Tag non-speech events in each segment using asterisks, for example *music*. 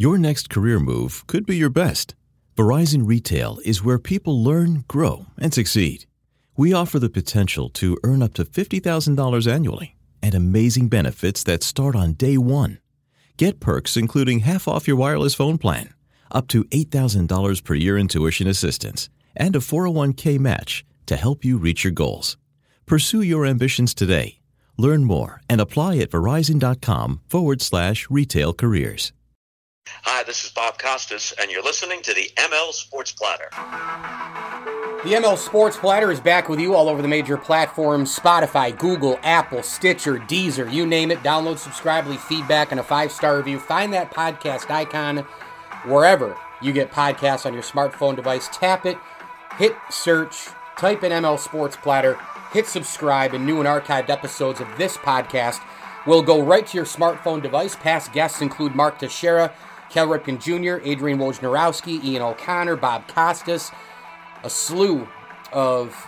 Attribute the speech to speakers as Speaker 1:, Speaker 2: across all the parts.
Speaker 1: Your next career move could be your best. Verizon Retail is where people learn, grow, and succeed. We offer the potential to earn up to $50,000 annually and amazing benefits that start on day one. Get perks including half off your wireless phone plan, up to $8,000 per year in tuition assistance, and a 401k match to help you reach your goals. Pursue your ambitions today. Learn more and apply at verizon.com forward slash retail careers.
Speaker 2: Hi, this is Bob Costas, and you're listening to the ML Sports Platter.
Speaker 3: The ML Sports Platter is back with you all over the major platforms Spotify, Google, Apple, Stitcher, Deezer, you name it. Download, subscribe, leave feedback, and a five star review. Find that podcast icon wherever you get podcasts on your smartphone device. Tap it, hit search, type in ML Sports Platter, hit subscribe, and new and archived episodes of this podcast will go right to your smartphone device. Past guests include Mark Teixeira, Cal Ripken Jr., Adrian Wojnarowski, Ian O'Connor, Bob Costas a slew of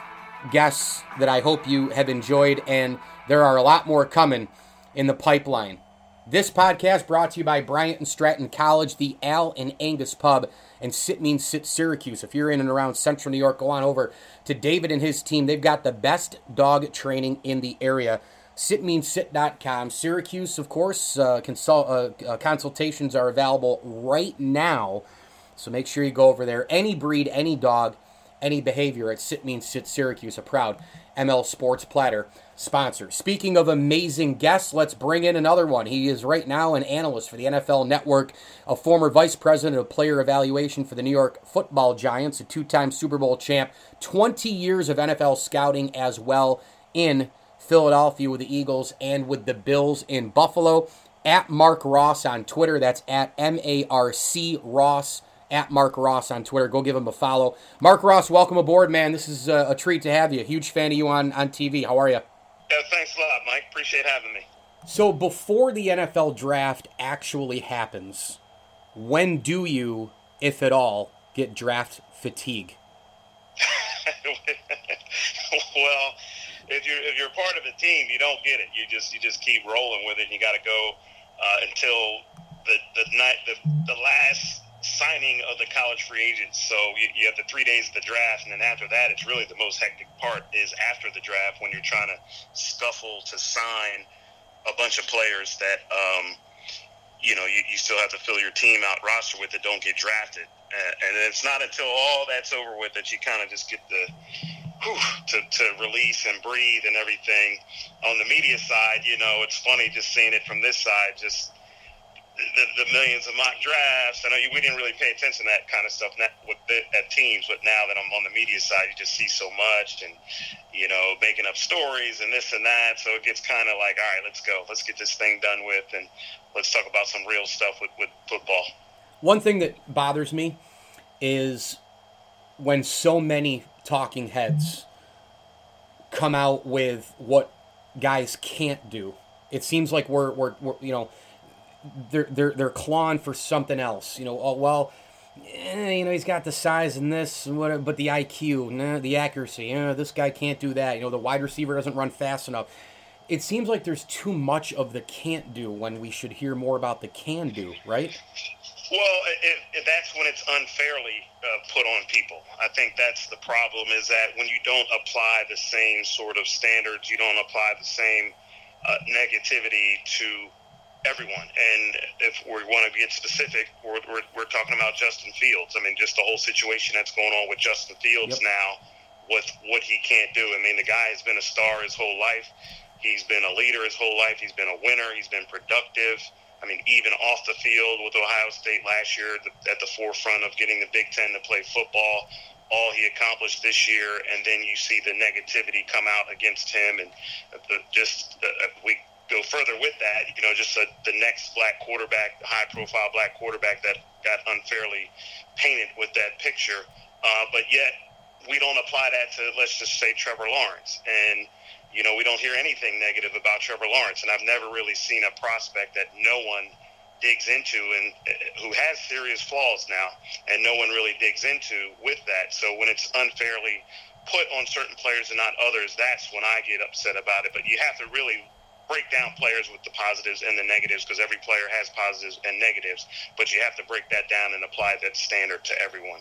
Speaker 3: guests that I hope you have enjoyed, and there are a lot more coming in the pipeline. This podcast brought to you by Bryant and Stratton College, the Al and Angus Pub, and Sit Means Sit Syracuse. If you're in and around Central New York, go on over to David and his team. They've got the best dog training in the area. SitMeansSit.com. Syracuse, of course, uh, consult, uh, uh, consultations are available right now. So make sure you go over there. Any breed, any dog any behavior at Sit Means Sit Syracuse, a proud ML Sports Platter sponsor. Speaking of amazing guests, let's bring in another one. He is right now an analyst for the NFL Network, a former vice president of player evaluation for the New York football Giants, a two time Super Bowl champ, 20 years of NFL scouting as well in Philadelphia with the Eagles and with the Bills in Buffalo. At Marc Ross on Twitter, that's at M A R C Ross at Marc Ross on Twitter. Go give him a follow. Marc Ross, welcome aboard, man. This is a, a treat to have you. Huge fan of you on, on TV. How are you?
Speaker 4: Yeah, thanks a lot, Mike. Appreciate having me.
Speaker 3: So, before the NFL draft actually happens, when do you, if at all, get draft fatigue? *laughs*
Speaker 4: well, if you're if you're part of a team, you don't get it. You just you just keep rolling with it. and You got to go uh, until the the night the the last signing of the college free agents. So you, you, have the three days of the draft, and then after that, it's really the most hectic part is after the draft when you're trying to scuffle to sign a bunch of players that um, you know you, you, still have to fill your team out roster with that don't get drafted. And it's not until all that's over with that you kind of just get the whew, to, to release and breathe and everything. On the media side, you know, it's funny just seeing it from this side, just the, the, millions of mock drafts. I know you, we didn't really pay attention to that kind of stuff with the, at teams, but now that I'm on the media side, you just see so much and, you know, making up stories and this and that. So it gets kind of like, all right, let's go. Let's get this thing done with and let's talk about some real stuff with, with football.
Speaker 3: One thing that bothers me is when so many talking heads come out with what guys can't do. It seems like we're, we're, we're you know, they're they're they're clawing for something else. You know, oh well, eh, you know he's got the size and this, but the IQ, nah, the accuracy. Know, this guy can't do that. You know, the wide receiver doesn't run fast enough. It seems like there's too much of the can't do when we should hear more about the can do, right?
Speaker 4: Well, it, it, that's when it's unfairly uh, put on people. I think that's the problem is that when you don't apply the same sort of standards, you don't apply the same uh, negativity to everyone. And if we want to get specific, we're, we're, we're, talking about Justin Fields. I mean, just the whole situation that's going on with Justin Fields yep. now, with what he can't do. I mean, the guy has been a star his whole life. He's been a leader his whole life. He's been a winner. He's been productive. I mean, even off the field with Ohio State last year, at the forefront of getting the Big Ten to play football, all he accomplished this year, and then you see the negativity come out against him, and just uh, we go further with that, you know, just a, the next black quarterback, high profile black quarterback that got unfairly painted with that picture. Uh, but yet we don't apply that to, let's just say, Trevor Lawrence. And, you know, we don't hear anything negative about Trevor Lawrence. And I've never really seen a prospect that no one digs into and uh, who has serious flaws now and no one really digs into with that. So when it's unfairly put on certain players and not others, that's when I get upset about it. But you have to really break down players with the positives and the negatives because every player has positives and negatives, but you have to break that down and apply that standard to everyone.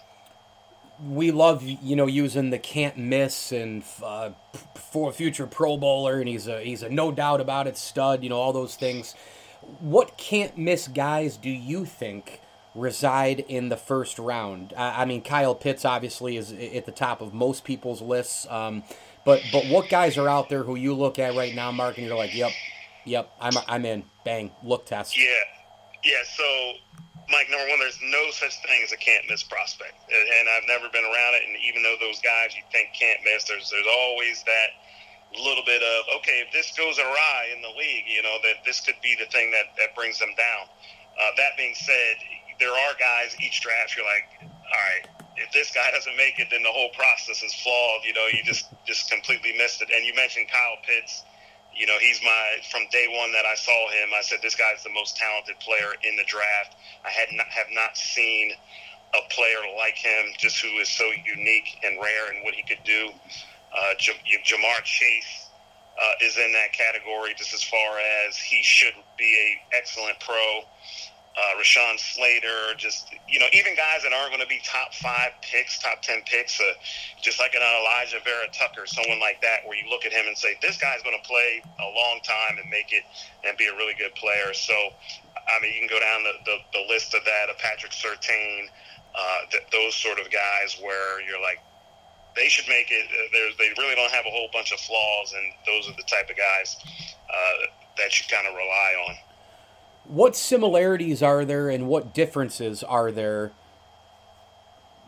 Speaker 3: We love you know using the can't miss and uh, for a future Pro Bowler, and he's a he's a no doubt about it stud. You know all those things. What can't miss guys do you think? reside in the first round. I, I, mean, Kyle Pitts obviously is at the top of most people's lists. Um, but but what guys are out there who you look at right now, Marc, and you're like, yep, yep, I'm I'm in. Bang, look test.
Speaker 4: Yeah, yeah. So, Mike, number one, there's no such thing as a can't miss prospect, and I've never been around it. And even though those guys you think can't miss, there's there's always that little bit of okay, if this goes awry in the league, you know that this could be the thing that that brings them down. Uh, that being said, there are guys each draft you're like, all right, if this guy *laughs* doesn't make it, then the whole process is flawed. You know, you just just completely missed it. And you mentioned Kyle Pitts. You know, he's my from day one that I saw him. I said this guy's the most talented player in the draft. I had not have not seen a player like him, just who is so unique and rare in what he could do. Uh, J- Ja'Marr Chase uh, is in that category, just as far as he should be a excellent pro uh, Rashawn Slater, just you know, even guys that aren't going to be top five picks, top ten picks, uh, just like an Alijah Vera-Tucker, someone like that, where you look at him and say, this guy's going to play a long time and make it and be a really good player. So, I mean, you can go down the, the, the list of that, of Patrick Surtain, uh, th- those sort of guys where you're like, they should make it. Uh, There's, they really don't have a whole bunch of flaws, and those are the type of guys uh, that you kind of rely on
Speaker 3: what similarities are there and what differences are there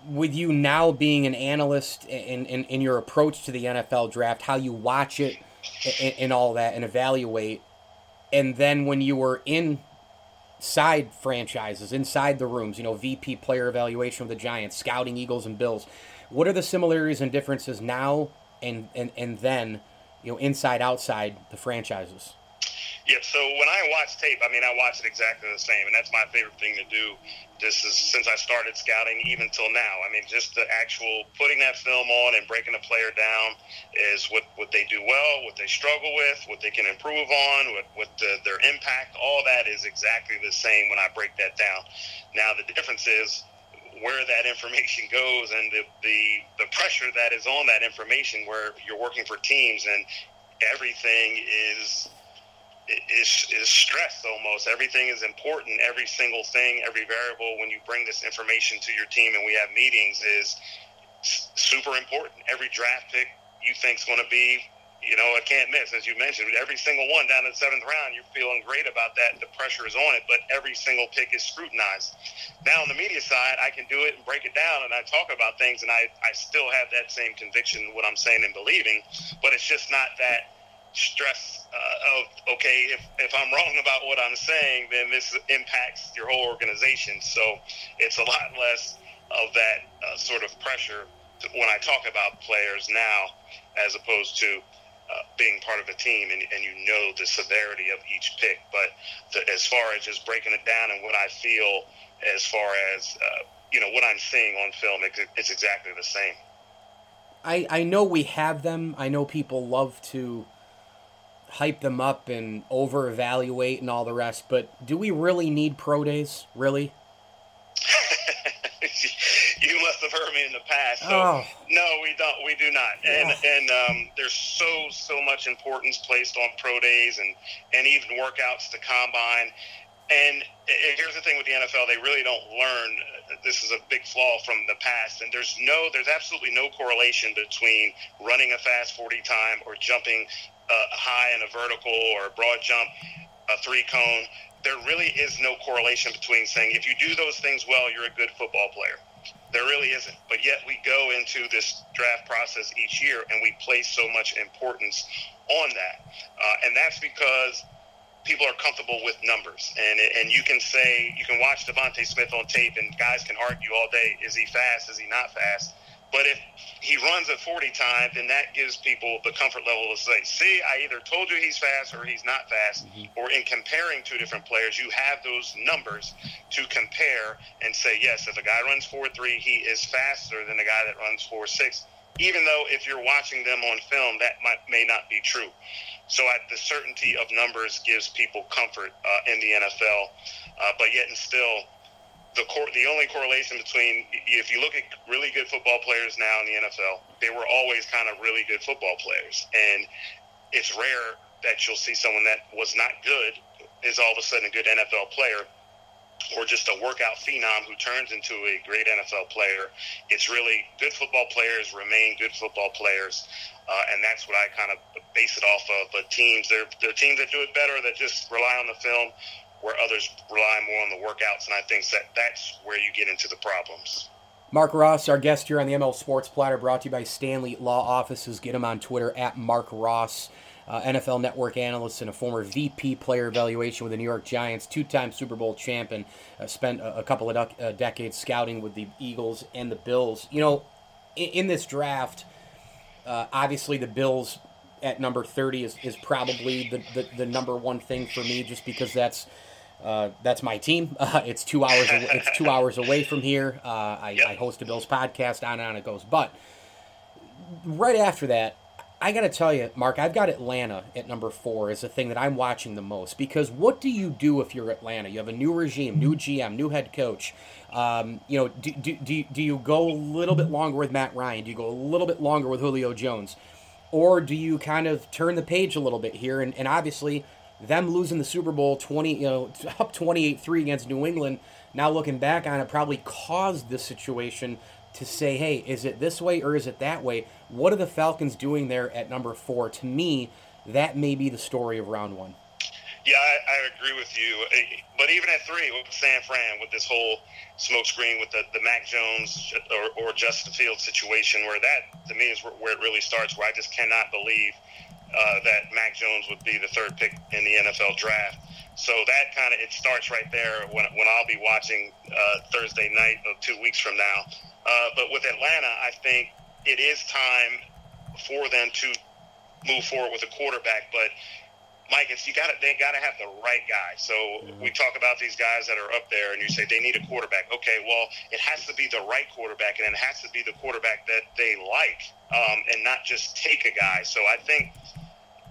Speaker 3: with you now being an analyst in, in, in your approach to the NFL draft, how you watch it and, and all that and evaluate, and then when you were inside franchises, inside the rooms, you know, VP player evaluation of the Giants, scouting Eagles and Bills, what are the similarities and differences now and, and, and then, you know, inside, outside the franchises?
Speaker 4: Yep. So when I watch tape, I mean, I watch it exactly the same, and that's my favorite thing to do. This is since I started scouting, even till now. I mean, just the actual putting that film on and breaking a player down is what what they do well, what they struggle with, what they can improve on, what what the, their impact. All that is exactly the same when I break that down. Now the difference is where that information *laughs* goes and the, the the pressure that is on that information where you're working for teams and everything is is is stress almost. Everything is important. Every single thing, every variable. When you bring this information to your team and we have meetings, is super important. Every draft pick you think is going to be, you know, a can't miss, as you mentioned. Every single one down in the seventh round, you're feeling great about that. The pressure is on it, but every single pick is scrutinized. Now, on the media side, I can do it and break it down, and I talk about things, and I, I still have that same conviction, what I'm saying and believing, but it's just not that stress uh, of okay if, if i'm wrong about what i'm saying then this impacts your whole organization. So it's a lot less of that uh, sort of pressure to, when i talk about players now as opposed to uh, being part of a team and, and you know the severity of each pick. But the, as far as just breaking it down and what i feel as far as uh, you know what i'm seeing on film it, it's exactly the same.
Speaker 3: I, I know we have them. I know people love to hype them up and over evaluate and all the rest, but do we really need pro days? Really? *laughs*
Speaker 4: you must have heard me in the past. So
Speaker 3: oh.
Speaker 4: no, we don't. We do not. And yeah. and um, there's so so much importance placed on pro days and and even workouts to combine. And here's the thing with the NFL, they really don't learn. This is a big flaw from the past, and there's no, there's absolutely no correlation between running a fast 40 time or jumping a high and a vertical or a broad jump, a three cone. There really is no correlation between saying if you do those things well, you're a good football player. There really isn't. But yet we go into this draft process each year and we place so much importance on that. Uh, and that's because people are comfortable with numbers. And, and you can say, you can watch DeVonta Smith on tape and guys can argue all day is he fast? Is he not fast? But if he runs at 40 times, then that gives people the comfort level to say, see, I either told you he's fast or he's not fast. Mm-hmm. Or in comparing two different players, you have those numbers to compare and say, yes, if a guy runs 4 3, he is faster than a guy that runs 4 6. Even though if you're watching them on film, that might, may not be true. So I, the certainty of numbers gives people comfort uh, in the NFL, uh, but yet and still, the cor- the only correlation between if you look at really good football players now in the NFL, they were always kind of really good football players, and it's rare that you'll see someone that was not good is all of a sudden a good NFL player or just a workout phenom who turns into a great NFL player. It's really good football players remain good football players, uh, and that's what I kind of base it off of. But teams, there are teams that do it better that just rely on the film, where others rely more on the workouts, and I think that that's where you get into the problems.
Speaker 3: Marc Ross, our guest here on the ML Sports Platter, brought to you by Stanley Law Offices. Get him on Twitter at Marc Ross uh, NFL Network analyst and a former VP player evaluation with the New York Giants, two-time Super Bowl champion, uh, spent a, a, couple of uh, decades scouting with the Eagles and the Bills. You know, in, in this draft, uh, obviously the Bills at number 30 is, is probably the, the, the number one thing for me, just because that's uh, that's my team. *laughs* Uh, it's two hours. It's two hours away from here. Uh, I, yep. I, host a Bills podcast. On and on it goes. But right after that, I got to tell you, Marc, I've got Atlanta at number four as the thing that I'm watching the most because what do you do if you're Atlanta? You have a new regime, new GM, new head coach. Um, you know, do, do, do, do you go a little bit longer with Matt Ryan? Do you go a little bit longer with Julio Jones? Or do you kind of turn the page a little bit here? And, and obviously, them losing the Super Bowl 20, you know, up 28 3 against New England, now looking back on it, probably caused this situation to say, hey, is it this way or is it that way? What are the Falcons doing there at number four? To me, that may be the story of round one.
Speaker 4: Yeah, I, I agree with you. Eh, but even at three, with San Fran, with this whole smokescreen with the, the Mac Jones or, or Justin Fields situation, where that, to me, is where it really starts, where I just cannot believe uh, that Mac Jones would be the third pick in the NFL draft. So that kind of it starts right there when, when I'll be watching uh, Thursday night of two weeks from now. Uh, but with Atlanta, I think it is time for them to move forward with a quarterback. But Mike, it's you got to they got to have the right guy. So we talk about these guys that are up there, and you say they need a quarterback. Okay, well, it has to be the right quarterback, and it has to be the quarterback that they like, um, and not just take a guy. So I think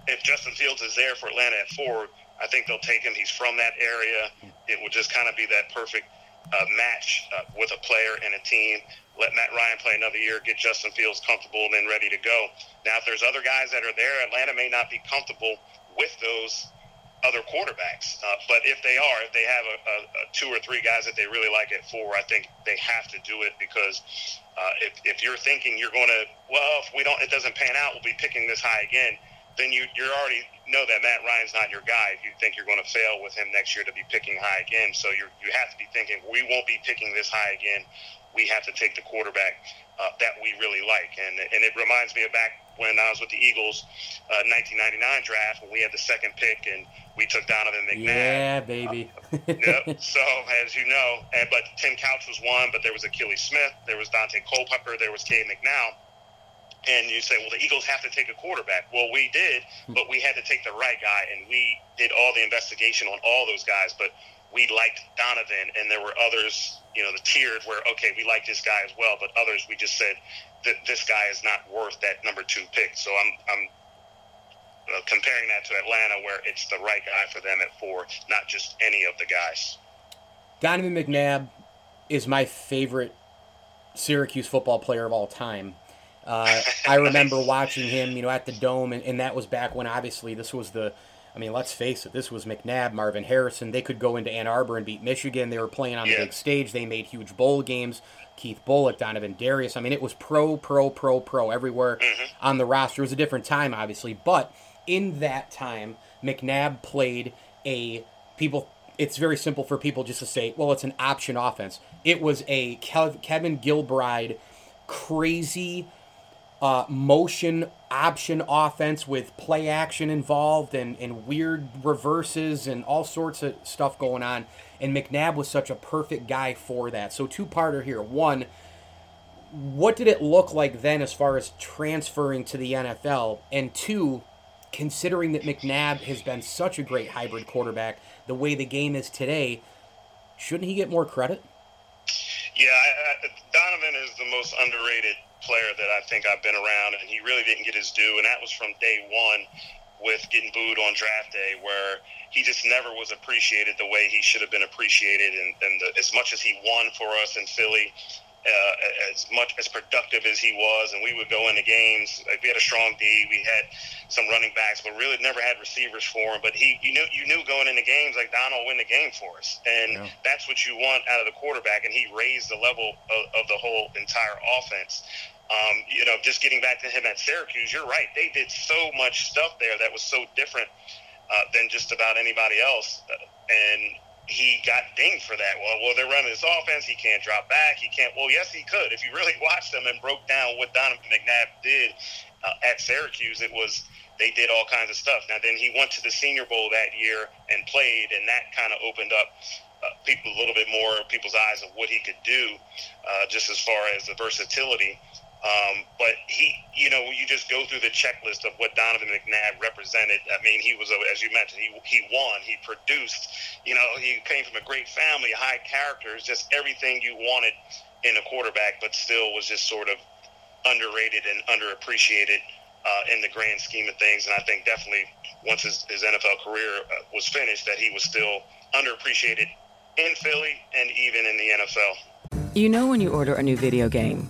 Speaker 4: if Justin Fields is there for Atlanta at four, I think they'll take him. He's from that area. It would just kind of be that perfect uh, match uh, with a player and a team let Matt Ryan play another year, get Justin Fields comfortable, and then ready to go. Now, if there's other guys that are there, Atlanta may not be comfortable with those other quarterbacks. Uh, but if they are, if they have a, a, a, two or three guys that they really like at four, I think they have to do it because uh, if, if you're thinking you're going to, well, if we don't, it doesn't pan out, we'll be picking this high again. Then you you already know that Matt Ryan's not your guy. If you think you're going to fail with him next year to be picking high again, so you you have to be thinking we won't be picking this high again we have to take the quarterback uh, that we really like. And and it reminds me of back when I was with the Eagles, uh, 1999 draft when we had the second pick and we took Donovan McNabb.
Speaker 3: Yeah, baby.
Speaker 4: uh, *laughs* yep. So as you know, and but Tim Couch was one, but there was Akili Smith, there was Daunte Culpepper, there was Cade McNown. And you say, well, the Eagles have to take a quarterback. Well, we did, but we had to take the right guy, and we did all the investigation on all those guys. But we liked Donovan, and there were others, you know, the tiered where okay, we like this guy as well, but others we just said that this guy is not worth that number two pick. So I'm I'm uh, comparing that to Atlanta, where it's the right guy for them at four, not just any of the guys.
Speaker 3: Donovan McNabb is my favorite Syracuse football player of all time. Uh, I *laughs* remember watching him, you know, at the Dome, and, and that was back when obviously this was the I mean, let's face it, this was McNabb, Marvin Harrison. They could go into Ann Arbor and beat Michigan. They were playing on the big stage. They made huge bowl games. Keith Bulluck, Donovin Darius. I mean, it was pro, pro, pro, pro everywhere mm-hmm. on the roster. It was a different time, obviously. But in that time, McNabb played a people. It's very simple for people just to say, well, it's an option offense. It was a Kevin Gilbride crazy uh, motion option offense with play action involved and, and weird reverses and all sorts of stuff going on. And McNabb was such a perfect guy for that. So, two parter here. One, what did it look like then as far as transferring to the NFL? And two, considering that McNabb has been such a great hybrid quarterback, the way the game is today, shouldn't he get more credit?
Speaker 4: Yeah, I, I, Donovan is the most underrated player that I think I've been around, and he really didn't get his due. And that was from day one with getting booed on draft day, where he just never was appreciated the way he should have been appreciated, and, and the, as much as he won for us in Philly, uh, as much as productive as he was, and we would go into games. Like we had a strong D, we had some running backs, but really never had receivers for him. But he, you knew, you knew going into games like Donald win the game for us, and yeah. that's what you want out of the quarterback. And he raised the level of, of the whole entire offense. Um, you know, just getting back to him at Syracuse, you're right. They did so much stuff there that was so different uh, than just about anybody else, uh, and he got dinged for that. Well, well, they're running this offense. He can't drop back. He can't. Well, yes, he could. If you really *laughs* watched them and broke down what Donovan McNabb did uh, at Syracuse, it was they did all kinds of stuff. Now, then he went to the Senior Bowl that year and played, and that kind of opened up uh, people a little bit more people's eyes of what he could do, uh, just as far as the versatility. Um, but he, you know, you just go through the checklist of what Donovan McNabb represented. I mean, he was, as you mentioned, he, he won, he produced, you know, he came from a great family, high characters, just everything you wanted in a quarterback, but still was just sort of underrated and underappreciated uh, in the grand scheme of things. And I think definitely once his, his NFL career uh, was finished, that he was still underappreciated in Philly and even in the NFL.
Speaker 5: You know, when you order a new video game,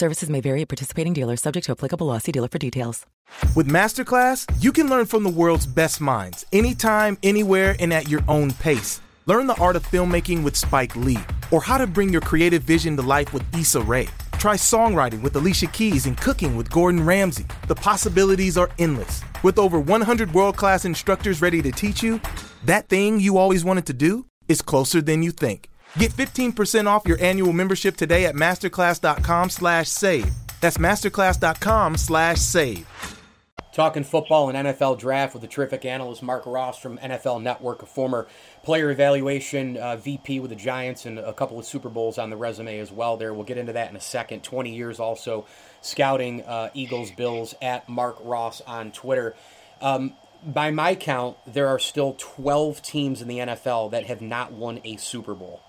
Speaker 5: Services may vary at participating dealers, subject to applicable law. See dealer for details.
Speaker 6: With Masterclass, you can learn from the world's best minds anytime, anywhere, and at your own pace. Learn the art of filmmaking with Spike Lee, or how to bring your creative vision to life with Issa Rae. Try songwriting with Alicia Keys and cooking with Gordon Ramsay. The possibilities are endless. With over 100 world class instructors ready to teach you, that thing you always wanted to do is closer than you think. Get 15% off your annual membership today at masterclass.com slash save. That's masterclass.com slash save.
Speaker 3: Talking football and NFL draft with the terrific analyst Marc Ross from NFL Network, a former player evaluation uh, VP with the Giants and a couple of Super Bowls on the resume as well. There, we'll get into that in a second. 20 years also scouting uh, Eagles, Bills at Marc Ross on Twitter. Um, by my count, there are still 12 teams in the NFL that have not won a Super Bowl.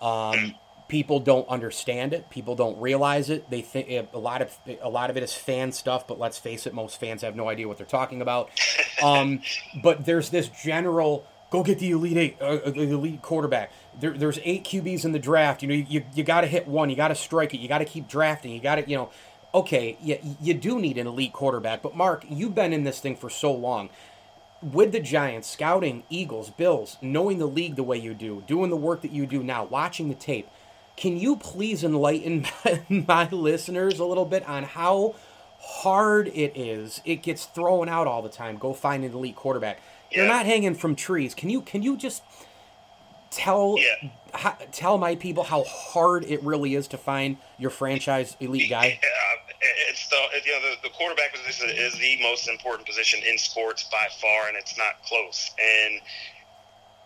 Speaker 3: Um, people don't understand it. People don't realize it. They think a lot of a lot of it is fan stuff. But let's face it, most fans have no idea what they're talking about. Um, *laughs* but there's this general go get the elite eight, uh, uh the elite quarterback. There, there's eight QBs in the draft. You know, you, you got to hit one. You got to strike it. You got to keep drafting. You got to, you know, okay, you, you do need an elite quarterback. But Marc, you've been in this thing for so long with the Giants, scouting Eagles, Bills, knowing the league the way you do, doing the work that you do now, watching the tape, can you please enlighten *laughs* my, my listeners a little bit on how hard it is? It gets thrown out all the time. Go find an elite quarterback. They're not hanging from trees. Can you can you just tell
Speaker 4: yeah.
Speaker 3: how, tell my people how hard it really is to find your franchise elite guy?
Speaker 4: The you know the, the quarterback position is the most important position in sports by far, and it's not close. And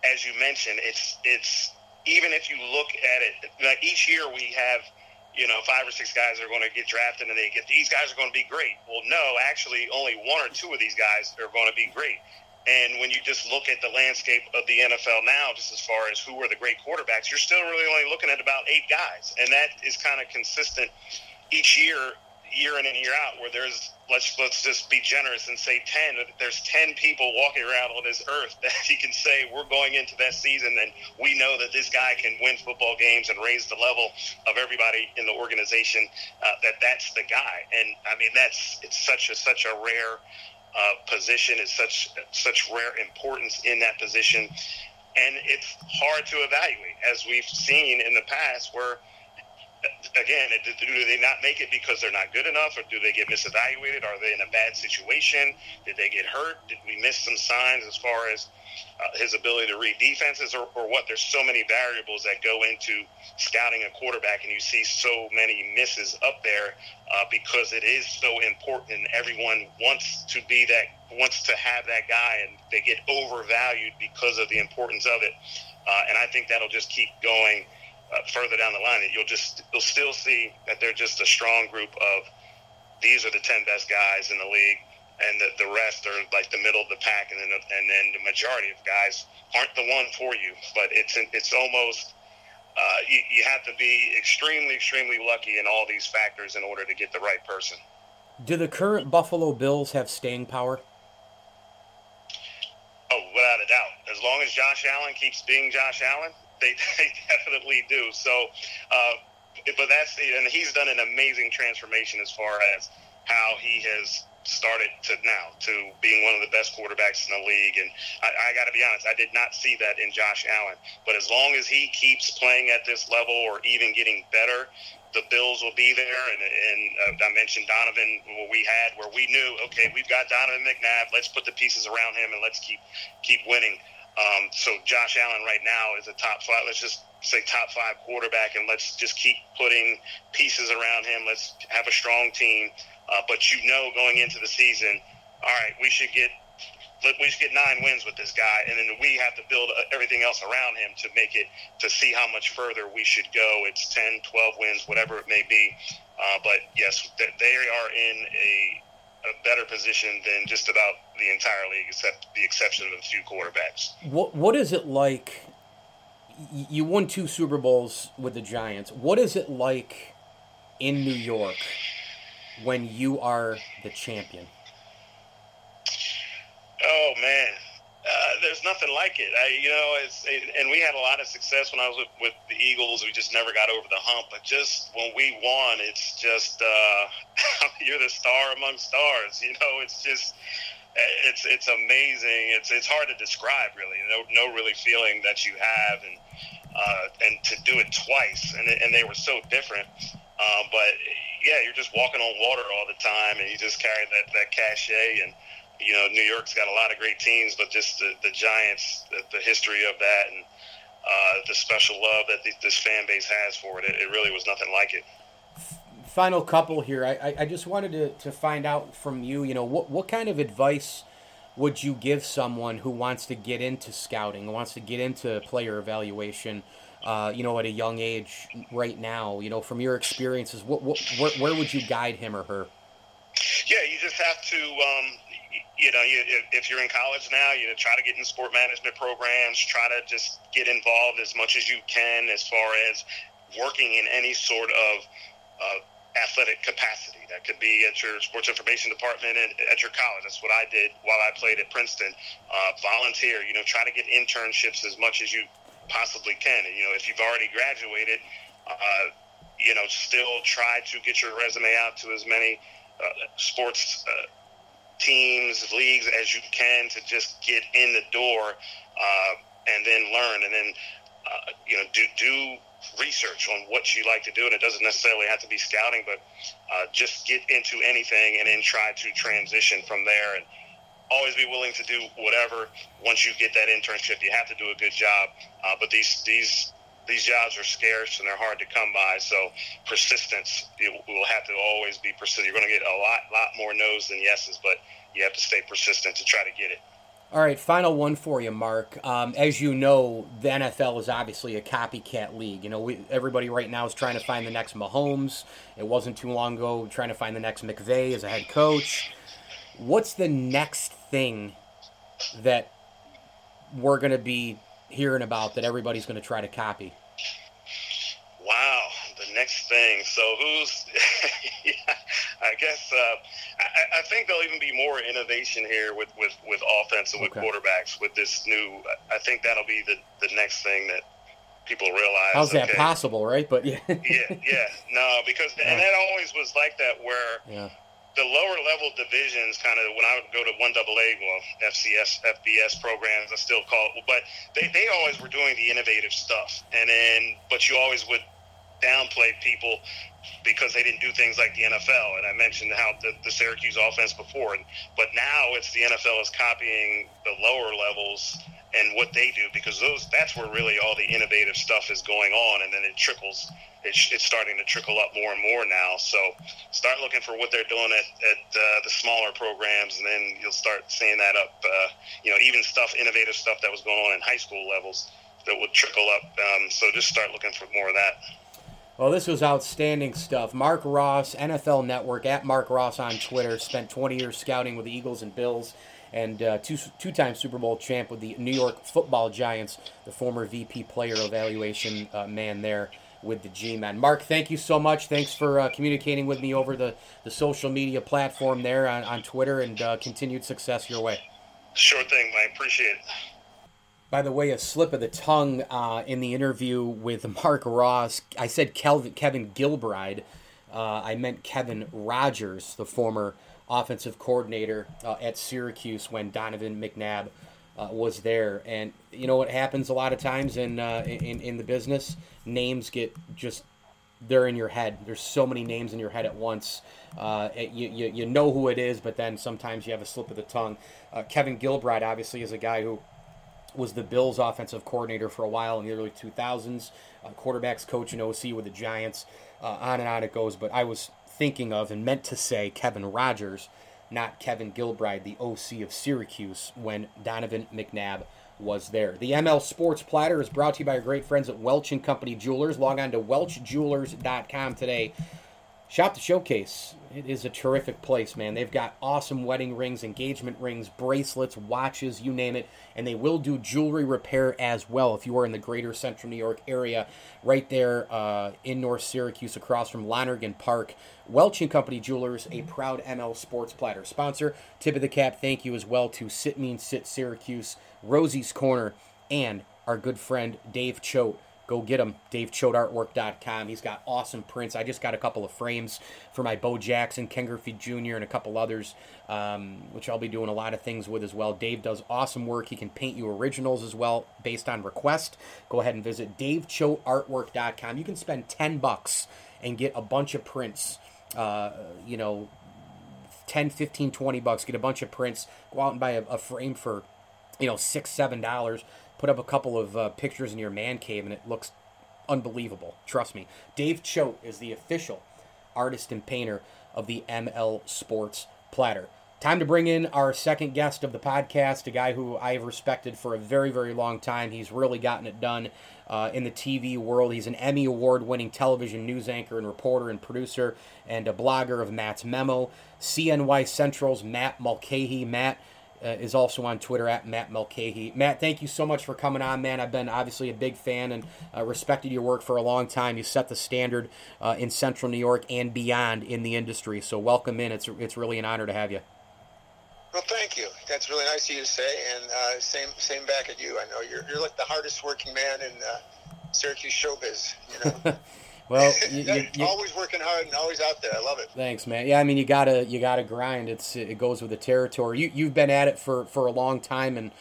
Speaker 4: as you mentioned, it's it's even if you look at it, like each year we have you know, five or six guys are going to get drafted and they get these guys are going to be great. Well, no, actually, only one or two of these guys are going to be great. And when you just look at the landscape of the NFL now, just as far as who are the great quarterbacks, you're still really only looking at about eight guys. And that is kind of consistent each year year in and year out where there's let's let's just be generous and say 10 there's 10 people walking around on this earth *laughs* that you can say we're going into that season and we know that this guy can win football games and raise the level of everybody in the organization uh, that that's the guy. And i mean that's it's such a such a rare uh, position. It's such such rare importance in that position. And it's hard to evaluate as we've seen in the past where again, do they not make it because they're not good enough, or do they get misevaluated? Are they in a bad situation? Did they get hurt? Did we miss some signs as far as uh, his ability to read defenses, or, or what? There's so many variables that go into scouting a quarterback, and you see so many misses up there uh, because it is so important, everyone wants to be that, wants to have that guy, and they get overvalued because of the importance of it. uh, and I think that'll just keep going uh, further down the line. And you'll just you'll still see that they're just a strong group of these are the ten best guys in the league, and the, the rest are like the middle of the pack, and then and then the majority of guys aren't the one for you. But it's it's almost uh, you, you have to be extremely extremely lucky in all these factors in order to get the right person.
Speaker 3: Do the current Buffalo Bills have staying power?
Speaker 4: Oh, without a doubt. As long as Josh Allen keeps being Josh Allen, they, *laughs* they definitely do. So, uh, but that's and he's done an amazing transformation as far as how he has started to now to being one of the best quarterbacks in the league. And I, I got to be honest, I did not see that in Josh Allen. But as long as he keeps playing at this level or even getting better, the Bills will be there. And, and uh, I mentioned Donovan, what we had where we knew, okay, we've got Donovan McNabb. Let's put the pieces around him and let's keep keep winning. Um, so Josh Allen right now is a top five. Let's just say top five quarterback, and let's just keep putting pieces around him. Let's have a strong team. Uh, but you know, going into the season, all right, we should get we should get nine wins with this guy, and then we have to build uh, everything else around him to make it to see how much further we should go. It's 10, 12 wins, whatever it may be. Uh, but yes, they are in a a better position than just about the entire league, except the exception of a few quarterbacks.
Speaker 3: What What is it like? You won two Super Bowls with the Giants. What is it like in New York when you are the champion?
Speaker 4: Oh man, uh, there's nothing like it. I, you know, it's it, and we had a lot of success when I was with, with, the Eagles. We just never got over the hump. But just when we won, it's just uh, *laughs* you're the star among stars. You know, it's just it's it's amazing. It's it's hard to describe really. No no really feeling that you have, and uh, and to do it twice, and and they were so different. Uh, but yeah, you're just walking on water all the time, and you just carry that that cachet and you know, New York's got a lot of great teams, but just the, the Giants, the, the history of that, and uh, the special love that this fan base has for it, it, it, really was nothing like it.
Speaker 3: Final couple here. I, I just wanted to, to find out from you, you know, what, what kind of advice would you give someone who wants to get into scouting, wants to get into player evaluation, uh, you know, at a young age right now? You know, from your experiences, what, what, where, where would you guide him or her?
Speaker 4: Yeah, you just have to um, you know, you, if you're in college now, you know, try to get in sport management programs, try to just get involved as much as you can as far as working in any sort of uh, athletic capacity. That could be at your sports information department and at your college. That's what I did while I played at Princeton. Uh, volunteer, you know, try to get internships as much as you possibly can. And, you know, if you've already graduated, uh, you know, still try to get your resume out to as many uh, sports uh, teams, leagues as you can to just get in the door uh, and then learn and then uh, you know do do research on what you like to do and it doesn't necessarily have to be scouting but uh, just get into anything and then try to transition from there and always be willing to do whatever once you get that internship. You have to do a good job uh, but these these these jobs are scarce and they're hard to come by. So persistence will have to always be persistent. You're going to get a lot, lot more no's than yeses, but you have to stay persistent to try to get it.
Speaker 3: All right, final one for you, Marc. Um, as you know, the NFL is obviously a copycat league. You know, we, everybody right now is trying to find the next Mahomes. It wasn't too long ago trying to find the next McVay as a head coach. What's the next thing that we're going to be hearing about that everybody's going to try to copy?
Speaker 4: Wow, the next thing. So who's? *laughs* yeah, I guess uh, I, I, think there'll even be more innovation here with with with offense and with okay. quarterbacks with this new. I think that'll be the the next thing that people realize.
Speaker 3: How's that okay, possible, right? But *laughs*
Speaker 4: yeah, yeah, yeah. No, because and that always was like that where. Yeah the lower level divisions kind of when I would go to one double A, well, FCS, FBS programs, I still call it, but they, they always were doing the innovative stuff. And then, but you always would downplay people because they didn't do things like the NFL. And I mentioned how the, the Syracuse offense before, and, but now it's the NFL is copying the lower levels and what they do because those that's where really all the innovative stuff is going on, and then it trickles. It's, it's starting to trickle up more and more now. So start looking for what they're doing at, at uh, the smaller programs, and then you'll start seeing that up. Uh, you know, even stuff, innovative stuff that was going on in high school levels. that would trickle up. Um, so just start looking for more of that.
Speaker 3: Well, this was outstanding stuff. Marc Ross, NFL Network, at Marc Ross on Twitter, spent 20 years scouting with the Eagles and Bills, and uh, two two-time Super Bowl champ with the New York Football Giants, the former VP player evaluation uh, man there with the G-Men. Marc, thank you so much. Thanks for uh, communicating with me over the, the social media platform there on, on Twitter, and uh, continued success your way.
Speaker 4: Sure thing, I appreciate it.
Speaker 3: By the way, a slip of the tongue uh, in the interview with Marc Ross. I said Kelvin, Kevin Gilbride. Uh, I meant Kevin Rogers, the former offensive coordinator uh, at Syracuse when Donovan McNabb uh, was there. And you know what happens a lot of times in, uh, in in the business? Names get just they're in your head. There's so many names in your head at once. Uh, you, you, you know who it is, but then sometimes you have a slip of the tongue. Kevin Gilbride, obviously, is a guy who was the Bills' offensive coordinator for a while in the early 2000s, uh, quarterbacks coach and OC with the Giants. Uh, on and on it goes. But I was thinking of and meant to say Kevin Rogers, not Kevin Gilbride, the OC of Syracuse, when Donovan McNabb was there. The ML Sports Platter is brought to you by our great friends at Welch and Company Jewelers. Log on to welchjewelers.com today Shop the Showcase. It is a terrific place, man. They've got awesome wedding rings, engagement rings, bracelets, watches, you name it. And they will do jewelry repair as well if you are in the greater central New York area, right there uh, in North Syracuse, across from Lonergan Park. Welch and Company Jewelers, a proud ML Sports Platter sponsor. Tip of the cap, thank you as well to Sit Mean Sit Syracuse, Rosie's Corner, and our good friend Dave Choate Go get him, DaveChoateArtwork.com. He's got awesome prints. I just got a couple of frames for my Bo Jackson, Ken Griffey Jr., and a couple others, um, which I'll be doing a lot of things with as well. Dave does awesome work. He can paint you originals as well based on request. Go ahead and visit DaveChoateArtwork.com. You can spend 10 bucks and get a bunch of prints, uh, you know, 10, 15, 20 bucks, get a bunch of prints, go out and buy a, a frame for, you know, six, seven dollars put up a couple of uh, pictures in your man cave, and it looks unbelievable. Trust me. Dave Choate is the official artist and painter of the ML Sports Platter. Time to bring in our second guest of the podcast, a guy who I have respected for a very, very long time. He's really gotten it done uh, in the TV world. He's an Emmy Award winning television news anchor and reporter and producer and a blogger of Matt's Memo. CNY Central's Matt Mulcahy. Matt, uh, is also on Twitter at Matt Mulcahy. Matt, thank you so much for coming on, man. I've been obviously a big fan and uh, respected your work for a long time. You set the standard uh, in Central New York and beyond in the industry. So welcome in. It's it's really an honor to have you.
Speaker 7: Well, thank you. That's really nice of you to say, and uh, same same back at you. I know you're you're like the hardest working man in uh, Syracuse showbiz. You know. *laughs*
Speaker 3: Well, *laughs*
Speaker 7: you, you, you, always working hard and always out there. I love it.
Speaker 3: Thanks, man. Yeah, I mean, you gotta you gotta grind. It's it goes with the territory. You you've been at it for for a long time, and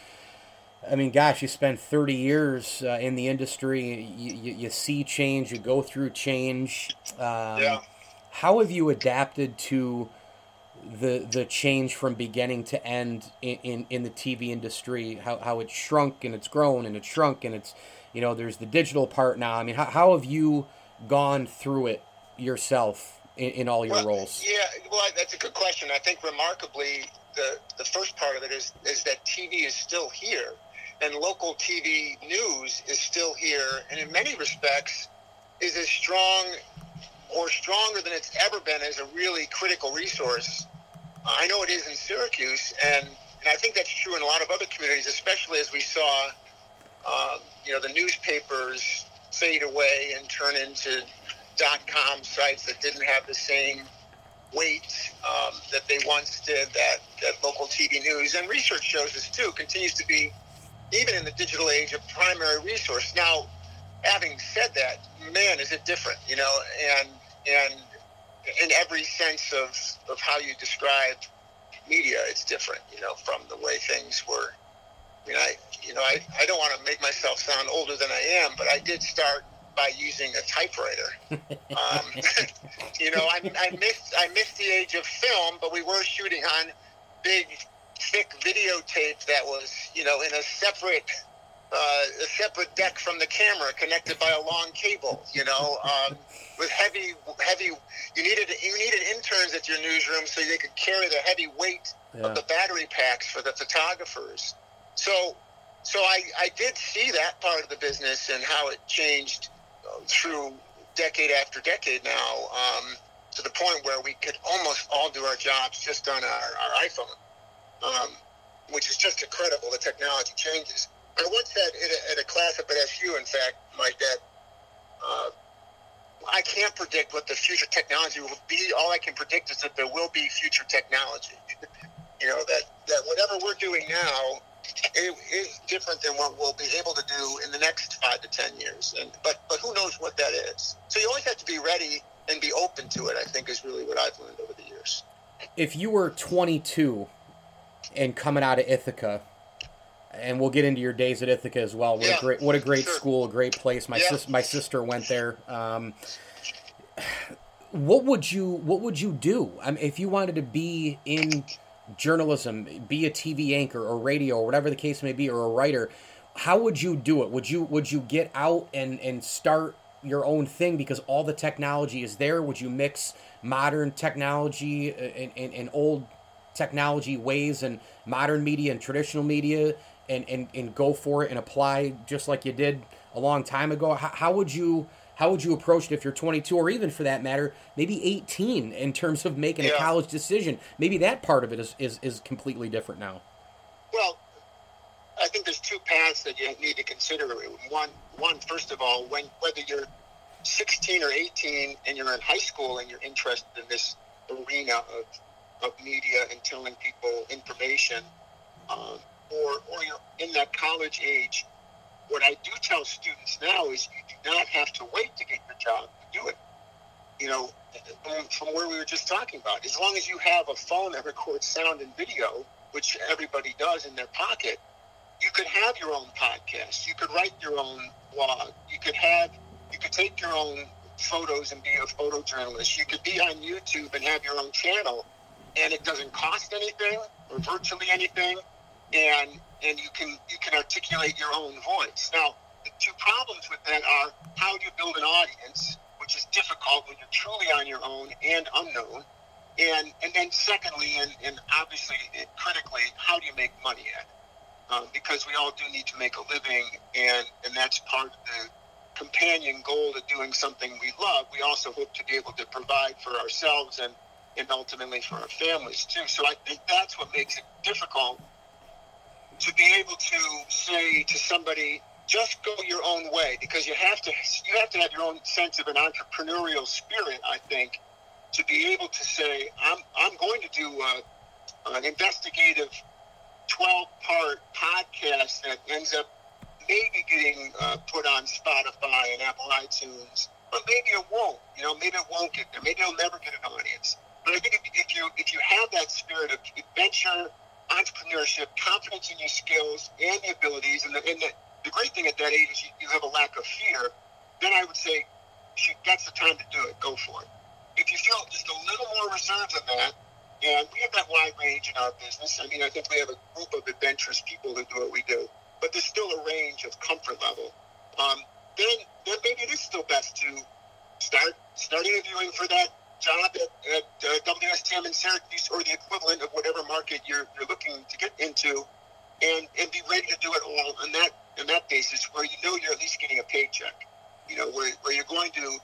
Speaker 3: I mean, gosh, you spent thirty years uh, in the industry. You, you, you see change. You go through change. Um,
Speaker 7: yeah.
Speaker 3: How have you adapted to the the change from beginning to end in, in, in the TV industry? How how it's shrunk and it's grown and it's shrunk and it's you know there's the digital part now. I mean, how how have you gone through it yourself in, in all your
Speaker 7: well,
Speaker 3: roles?
Speaker 7: Yeah, well, that's a good question. I think remarkably, the the first part of it is is that TV is still here, and local TV news is still here, and in many respects, is as strong or stronger than it's ever been as a really critical resource. I know it is in Syracuse, and, and I think that's true in a lot of other communities, especially as we saw, um, you know, the newspapers fade away and turn into dot com sites that didn't have the same weight um, that they once did that, that local TV news. And research shows this too continues to be even in the digital age a primary resource. Now having said that man is it different you know and and in every sense of, of how you describe media it's different you know from the way things were. I mean, I, you know, I, I don't want to make myself sound older than I am, but I did start by using a typewriter. *laughs* Um, *laughs* you know, I, I missed I missed the age of film, but we were shooting on big, thick videotape that was, you know, in a separate uh, a separate deck from the camera, connected by a long cable. You know, um, with heavy heavy. You needed you needed interns at your newsroom so they could carry the heavy weight yeah. of the battery packs for the photographers. So so I, I did see that part of the business and how it changed uh, through decade after decade now um, to the point where we could almost all do our jobs just on our, our iPhone, um, which is just incredible. The technology changes. I once said at a, at a class up at SU, in fact, Mike, that uh, I can't predict what the future technology will be. All I can predict is that there will be future technology. *laughs* you know, that, that whatever we're doing now it is different than what we'll be able to do in the next five to ten years. And but but who knows what that is? So you always have to be ready and be open to it. I think is really what I've learned over the years.
Speaker 3: If you were 22 and coming out of Ithaca, and we'll get into your days at Ithaca as well. What
Speaker 7: Yeah,
Speaker 3: a great, what a great
Speaker 7: sure.
Speaker 3: school, a great place. My
Speaker 7: Yeah.
Speaker 3: sis, my sister went there. Um, what would you, what would you do? I mean, if you wanted to be in journalism, be a TV anchor or radio or whatever the case may be, or a writer, how would you do it? Would you, would you get out and and start your own thing because all the technology is there? Would you mix modern technology uh, and, and, and old technology ways and modern media and traditional media and, and, and go for it and apply just like you did a long time ago? How, how would you how would you approach it if you're 22 or even for that matter maybe 18 in terms of making a college decision? Maybe that part of it is, is, is completely different now.
Speaker 7: Well, I think there's two paths that you need to consider. One, one first of all, when whether you're 16 or 18 and you're in high school and you're interested in this arena of, of media and telling people information, um, or or you're in that college age, what I do tell students now is you do not have to wait to get your job to do it. You know, from, where we were just talking about, as long as you have a phone that records sound and video, which everybody does in their pocket, you could have your own podcast. You could write your own blog. You could have, you could take your own photos and be a photojournalist. You could be on YouTube and have your own channel, and it doesn't cost anything or virtually anything, and and you can you can articulate your own voice. Now, the two problems with that are how do you build an audience, which is difficult when you're truly on your own and unknown, and and then secondly, and, and obviously eh, critically, how do you make money at it? Um, because we all do need to make a living, and and that's part of the companion goal to doing something we love. We also hope to be able to provide for ourselves and and ultimately for our families too. So I think that's what makes it difficult to be able to say to somebody, just go your own way, because you have to you have to have your own sense of an entrepreneurial spirit. I think to be able to say, I'm I'm going to do a, an investigative twelve part podcast that ends up maybe getting uh, put on Spotify and Apple iTunes, but maybe it won't. You know, maybe it won't get there. Maybe it'll never get an audience. But I think if, if you if you have that spirit of adventure, entrepreneurship, confidence in your skills and the abilities, and the, and the, the great thing at that age is you, you have a lack of fear, then I would say shoot, that's the time to do it. Go for it. If you feel just a little more reserved than that, and we have that wide range in our business. I mean, I think we have a group of adventurous people who do what we do, but there's still a range of comfort level. Um, then, then maybe it is still best to start start interviewing for that job at, at uh, WSTM in Syracuse or the equivalent of whatever market you're, you're looking to get into, and and be ready to do it all on that on that basis where you know you're at least getting a paycheck. You know, where, where you're going to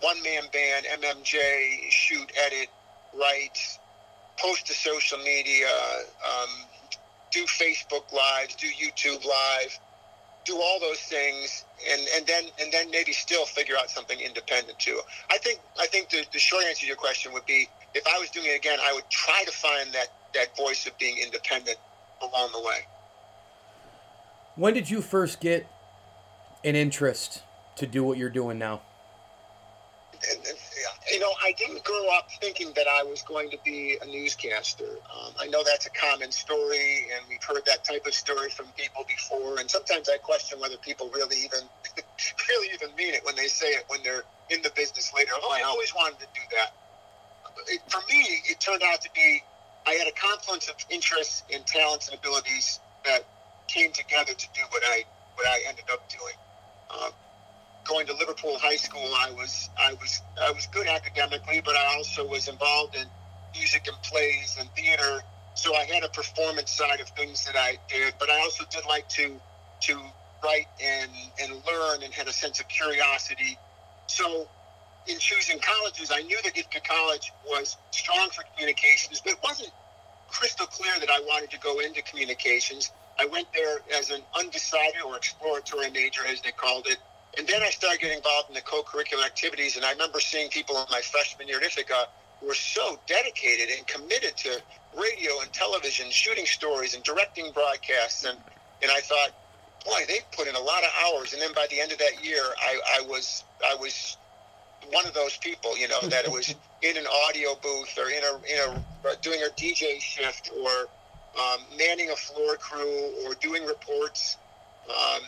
Speaker 7: one man band, MMJ, shoot, edit, write, post to social media, um, do Facebook lives, do YouTube live, do all those things, and, and then and then maybe still figure out something independent too. I think I think the, the short answer to your question would be if I was doing it again, I would try to find that that voice of being independent along the way.
Speaker 3: When did you first get an interest to do what you're doing now?
Speaker 7: You know, I didn't grow up thinking that I was going to be a newscaster. Um, I know that's a common story, and we've heard that type of story from people before. And sometimes I question whether people really even, *laughs* really even mean it when they say it when they're in the business later. Oh, I always wanted to do that. It, for me, it turned out to be I had a confluence of interests and talents and abilities that came together to do what I what I ended up doing. Um, going to Liverpool High School, I was I was I was good academically, but I also was involved in music and plays and theater. So I had a performance side of things that I did, but I also did like to to write and, and learn and had a sense of curiosity. So in choosing colleges, I knew that Ithaca College was strong for communications, but it wasn't crystal clear that I wanted to go into communications. I went there as an undecided or exploratory major, as they called it. And then I started getting involved in the co-curricular activities, and I remember seeing people in my freshman year at Ithaca who were so dedicated and committed to radio and television, shooting stories and directing broadcasts. And, and I thought, boy, they put in a lot of hours. And then by the end of that year, I, I was I was one of those people, you know, that it was *laughs* in an audio booth or in a in a doing a DJ shift or um, manning a floor crew or doing reports. Um,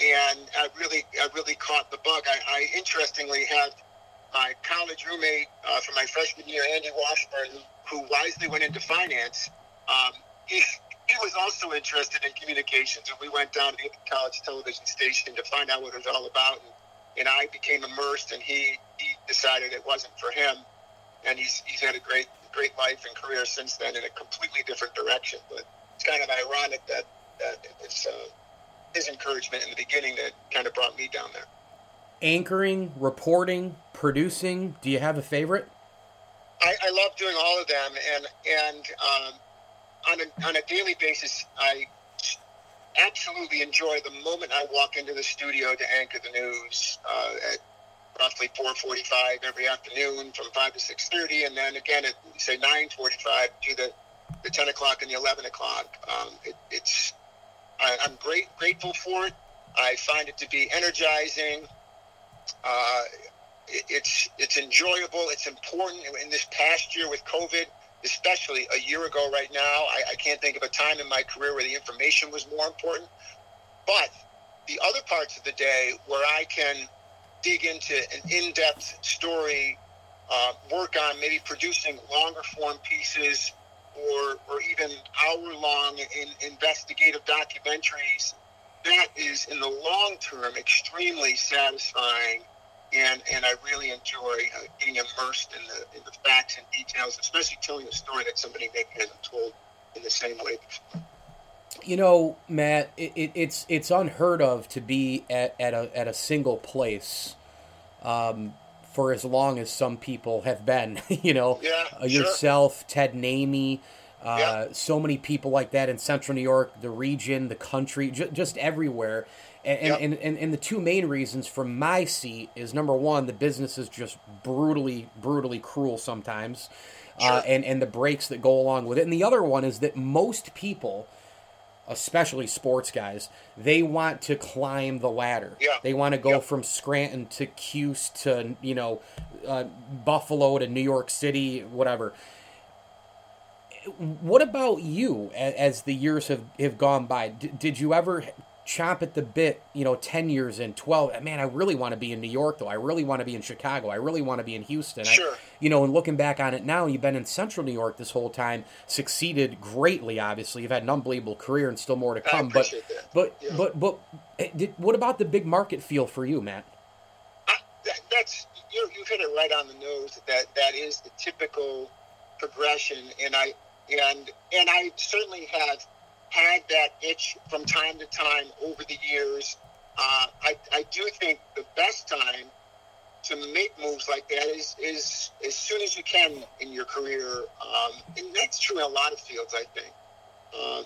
Speaker 7: and I really I really caught the bug. I, I interestingly had my college roommate uh, from my freshman year, Andy Washburn, who, who wisely went into finance. Um, he he was also interested in communications, and we went down to the college television station to find out what it was all about. And, and I became immersed, and he he decided it wasn't for him, and he's he's had a great great life and career since then in a completely different direction. But it's kind of ironic that that it's uh, his encouragement in the beginning that kind of brought me down there.
Speaker 3: Anchoring, reporting, producing. Do you have a favorite?
Speaker 7: I, I love doing all of them, and and um, on a on a daily basis, I absolutely enjoy the moment I walk into the studio to anchor the news uh, at roughly 4:45 every afternoon from 5 to 6:30, and then again at say 9:45 do the the 10 o'clock and the 11 o'clock. Um, it, it's I, am great grateful for it. I find it to be energizing. Uh, it, it's it's enjoyable. It's important. In this past year with COVID, especially a year ago right now, I, I can't think of a time in my career where the information was more important. But the other parts of the day where I can dig into an in-depth story, uh, work on maybe producing longer form pieces or, or even hour-long in, investigative documentaries, that is in the long term extremely satisfying and and I really enjoy uh, getting immersed in the in the facts and details, especially telling a story that somebody maybe hasn't told in the same way before.
Speaker 3: You know, Matt, it, it, it's it's unheard of to be at, at a at a single place um, for as long as some people have been. *laughs* you know,
Speaker 7: yeah,
Speaker 3: uh, yourself,
Speaker 7: sure.
Speaker 3: Ted Namey. Uh, yeah. So many people like that in Central New York, the region, the country, j- just everywhere. And, and, and, and the two main reasons from my seat is number one, the business is just brutally, brutally cruel sometimes, uh, sure. uh, and, and the breaks that go along with it. And the other one is that most people, especially sports guys, they want to climb the ladder.
Speaker 7: Yeah.
Speaker 3: They want to go from Scranton to Cuse to, you know, uh, Buffalo to New York City, whatever. What about you as, as the years have, have gone by? D- did you ever chomp at the bit, you know, 10 years in, 12. Man, I really want to be in New York, though. I really want to be in Chicago. I really want to be in Houston.
Speaker 7: Sure.
Speaker 3: I, you know, and looking back on it now, you've been in Central New York this whole time, succeeded greatly, obviously. You've had an unbelievable career and still more to come.
Speaker 7: but,
Speaker 3: that. but, yeah. but, but, eh, did, what about the big market feel for you, Matt?
Speaker 7: that, that's, you, you've hit it right on the nose. That That is the typical progression. And I, and, and I certainly have had that itch from time to time over the years. Uh, I, I do think the best time to make moves like that is, is as soon as you can in your career. Um, and that's true in a lot of fields, I think. Uh,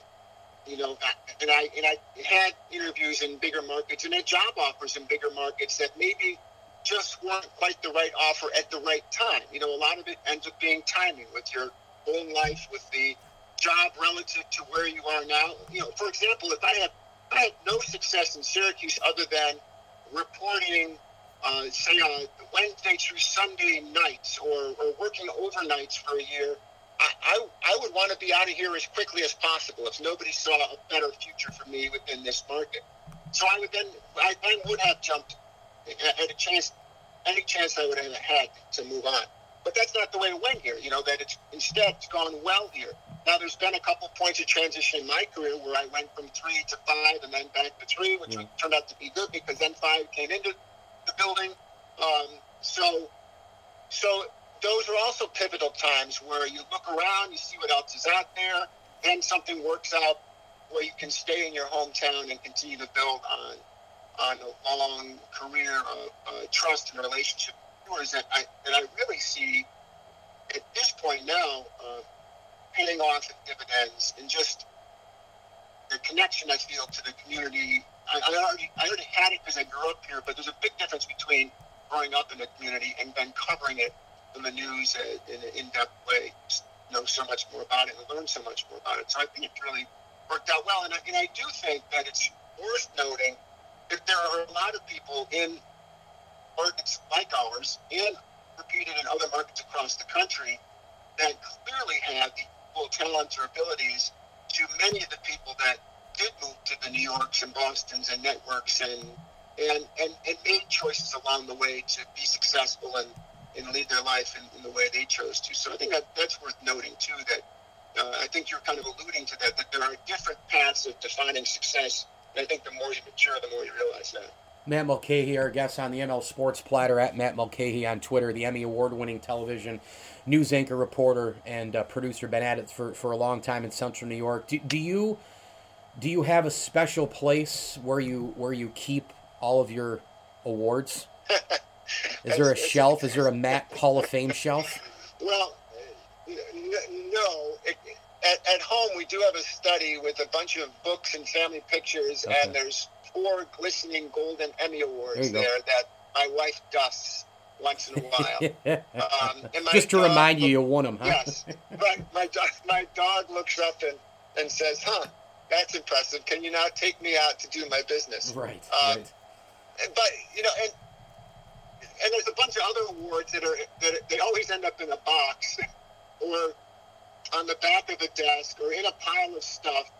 Speaker 7: you know, and I and I had interviews in bigger markets and had job offers in bigger markets that maybe just weren't quite the right offer at the right time. You know, a lot of it ends up being timing with your own life, with the job relative to where you are now. You know, for example, if I have I had no success in Syracuse other than reporting, uh, say, on Wednesday through Sunday nights or, or working overnights for a year. I, I, I would want to be out of here as quickly as possible if nobody saw a better future for me within this market. So I would then, I then would have jumped at a chance, any chance I would have had to move on. But that's not the way it went here. You know that it's instead it's gone well here. Now, there's been a couple points of transition in my career where I went from three to five and then back to three, which yeah. turned out to be good because then five came into the building. Um, so, so those are also pivotal times where you look around, you see what else is out there, then something works out where you can stay in your hometown and continue to build on on a long career of uh, trust and relationship that I that I really see at this point now uh, paying off in dividends and just the connection I feel to the community. I, I already I already had it because I grew up here, but there's a big difference between growing up in the community and then covering it in the news in an in-depth way. Just know so much more about it and learn so much more about it. So I think it really worked out well, and I, and I do think that it's worth noting that there are a lot of people in markets like ours and repeated in other markets across the country that clearly have the equal talent or abilities to many of the people that did move to the New Yorks and Bostons and networks and and, and, and made choices along the way to be successful and, and lead their life in, in the way they chose to. So I think that that's worth noting too that uh, I think you're kind of alluding to that, that there are different paths of defining success. And I think the more you mature, the more you realize that.
Speaker 3: Matt Mulcahy, our guest on the ML Sports Platter at Matt Mulcahy on Twitter, the Emmy Award winning television news anchor, reporter, and uh, producer. Been at it for, for a long time in Central New York. Do, do you do you have a special place where you where you keep all of your awards? Is there a shelf? Is there a Matt Hall of Fame shelf?
Speaker 7: Well, no. At, at home, we do have a study with a bunch of books and family pictures, okay. and there's four glistening golden Emmy awards there that my wife dusts once in a while. *laughs*
Speaker 3: um, Just to remind you, you won them, huh?
Speaker 7: Yes. my, my, my dog looks up and, and says, huh, that's impressive. Can you now take me out to do my business?
Speaker 3: Right.
Speaker 7: Um,
Speaker 3: right.
Speaker 7: But, you know, and and there's a bunch of other awards that are that they always end up in a box *laughs* or on the back of a desk or in a pile of stuff.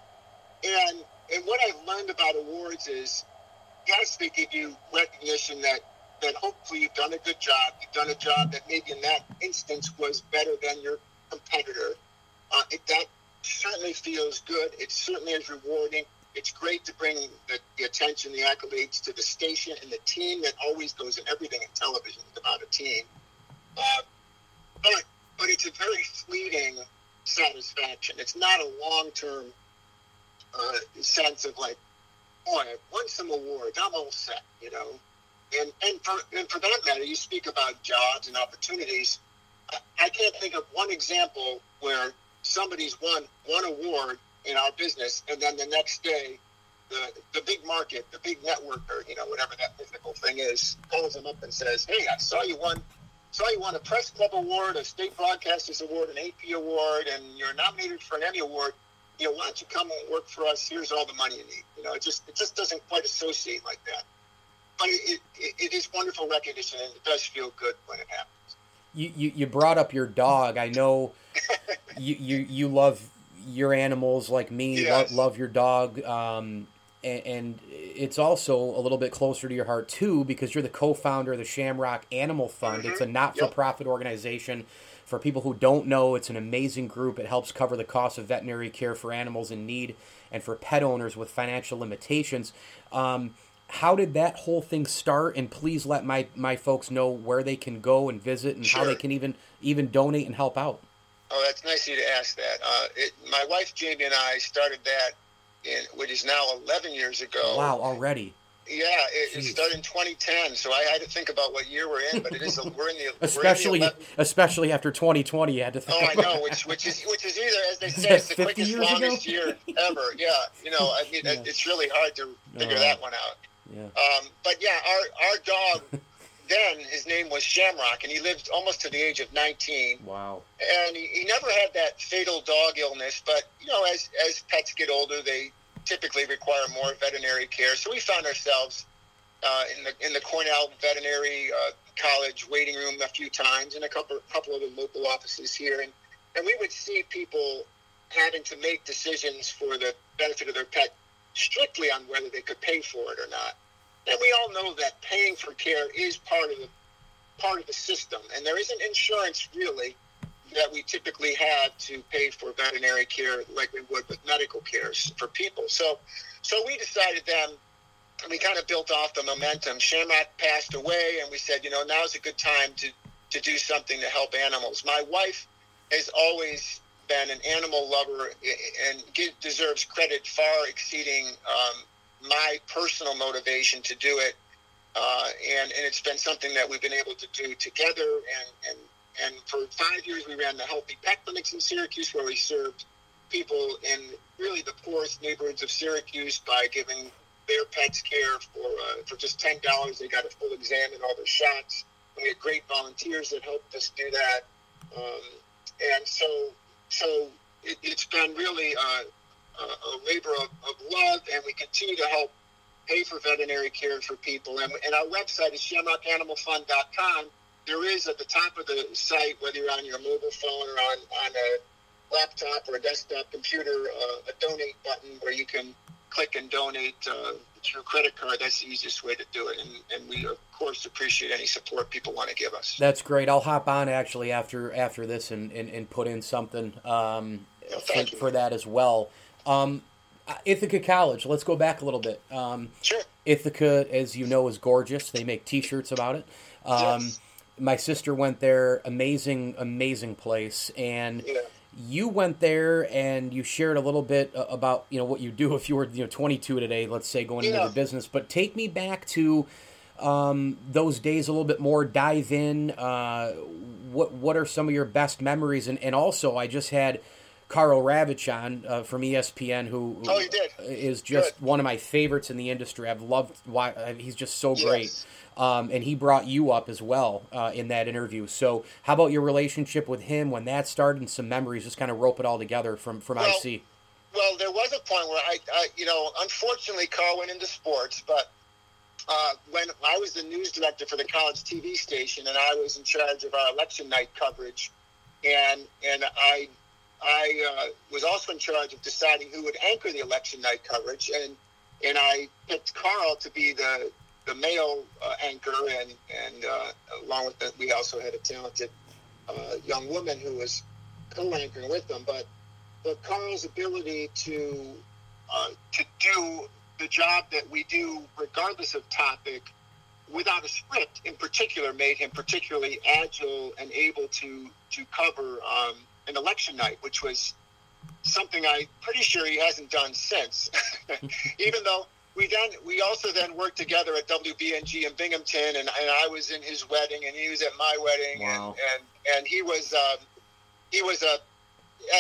Speaker 7: And and what I've learned about awards is yes, they give you recognition that that hopefully you've done a good job. You've done a job that maybe in that instance was better than your competitor. Uh, it, that certainly feels good. It certainly is rewarding. It's great to bring the, the, attention, the accolades to the station and the team that always goes in everything in television is about a team. Uh, but but it's a very fleeting satisfaction. It's not a long term uh, sense of like, boy, I've won some awards. I'm all set, you know. And and for and for that matter, you speak about jobs and opportunities. I, I can't think of one example where somebody's won one award in our business, and then the next day, the the big market, the big network, or you know whatever that mythical thing is, calls them up and says, "Hey, I saw you won." Saw you won a press club award, a state broadcasters award, an AP award, and you're nominated for an Emmy award you know, why don't you come and work for us? Here's all the money you need. You know, it just it just doesn't quite associate like that. But it, it, it is wonderful recognition, and it does feel good when it happens.
Speaker 3: You, you, you brought up your dog. I know *laughs* you, you you love your animals like me.
Speaker 7: Yes.
Speaker 3: Love, love your dog. Um, and, and it's also a little bit closer to your heart too because you're the co-founder of the Shamrock Animal Fund.
Speaker 7: Mm-hmm.
Speaker 3: It's a not-for-profit yep. organization for people who don't know, it's an amazing group. It helps cover the cost of veterinary care for animals in need and for pet owners with financial limitations. Um, how did that whole thing start? And please let my, my folks know where they can go and visit and
Speaker 7: sure.
Speaker 3: how they can even even donate and help out.
Speaker 7: Oh, that's nice of you to ask that. Uh, it, my wife Jamie and I started that in which is now 11 years ago.
Speaker 3: Wow, already.
Speaker 7: Yeah, it, it, started in 2010, so I had to think about what year we're in. But it is a, we're in the
Speaker 3: especially
Speaker 7: the
Speaker 3: especially after 2020, you had to think.
Speaker 7: Oh, I know, which which is which is either as they say, it's the quickest, longest
Speaker 3: ago?
Speaker 7: year ever. Yeah, you know, I mean, yeah. it's really hard to figure uh, that one out.
Speaker 3: Yeah.
Speaker 7: Um, but yeah, our our dog. then his name was Shamrock, and he lived almost to the age of 19.
Speaker 3: Wow!
Speaker 7: And he, he never had that fatal dog illness, but you know, as as pets get older, they typically require more veterinary care. So we found ourselves uh, in the in the Cornell Veterinary uh, College waiting room a few times, and a couple couple of the local offices here, and and we would see people having to make decisions for the benefit of their pet strictly on whether they could pay for it or not. And we all know that paying for care is part of the part of the system, and there isn't insurance really that we typically have to pay for veterinary care like we would with medical care for people. So, so we decided then, we kind of built off the momentum. Shamrock passed away, and we said, you know, now's a good time to to do something to help animals. My wife has always been an animal lover and deserves credit far exceeding um, my personal motivation to do it. Uh, and, and it's been something that we've been able to do together. And, and, and for five years, we ran the Healthy Pet Clinics in Syracuse, where we served people in really the poorest neighborhoods of Syracuse by giving their pets care for uh, for just ten dollars. They got a full exam and all their shots. We had great volunteers that helped us do that, um, and so so it, has been really uh, a labor of, of, love, and we continue to help pay for veterinary care for people. And, and our website is shamrockanimalfund.com. There is at the top of the site, whether you're on your mobile phone or on, on a laptop or a desktop computer, uh, a donate button where you can click and donate uh, through credit card. That's the easiest way to do it. And, and we, of course, appreciate any support people want to give us.
Speaker 3: That's great. I'll hop on actually after after this and, and, and put in something um, for, for, that as well. Um, Ithaca College. Let's go back a little bit. Um,
Speaker 7: sure.
Speaker 3: Ithaca, as you know, is gorgeous. They make T-shirts about it. Um, yes. My sister went there. Amazing, amazing place. And yeah. you went there and you shared a little bit about you know what you do *laughs* if you were you know 22 today. Let's say going yeah. into the business. But take me back to um, those days a little bit more. Dive in. Uh, what what are some of your best memories? And and also, I just had Karl Ravech on uh, from ESPN, who,
Speaker 7: oh,
Speaker 3: is just Good. one of my favorites in the industry. I've loved why uh, he's just so great. Um, and he brought you up as well uh, in that interview. So, how about your relationship with him when that started, and some memories? Just kind of rope it all together from from
Speaker 7: well,
Speaker 3: IC.
Speaker 7: Well, there was a point where I, I, you know, unfortunately, Karl went into sports, but uh, when I was the news director for the college TV station, and I was in charge of our election night coverage, and and I I uh, was also in charge of deciding who would anchor the election night coverage, and and I picked Karl to be the the male uh, anchor, and and uh, along with that, we also had a talented uh, young woman who was co-anchoring with them. But but Karl's ability to uh, to do the job that we do, regardless of topic, without a script in particular, made him particularly agile and able to to cover. Um, an election night, which was something I'm pretty sure he hasn't done since. *laughs* Even though we then we also then worked together at WBNG in Binghamton, and, and I was in his wedding, and he was at my wedding, wow. and, and and he was um, he was a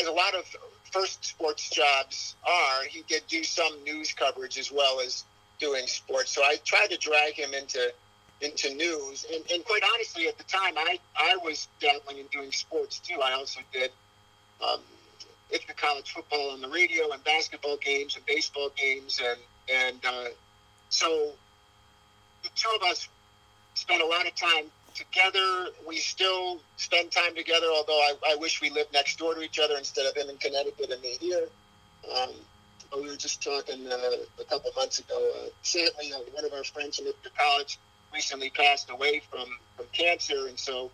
Speaker 7: as a lot of first sports jobs are, he could do some news coverage as well as doing sports. So I tried to drag him into into news. And, and quite honestly, at the time, I, I was dabbling in doing sports too. I also did um, Ithaca college football on the radio and basketball games and baseball games. And, and uh, so the two of us spent a lot of time together. We still spend time together, although I, I wish we lived next door to each other instead of him in Connecticut and me here. Um, we were just talking uh, a couple months ago. Uh, sadly, uh, one of our friends from Ithaca College recently passed away from, from cancer, and so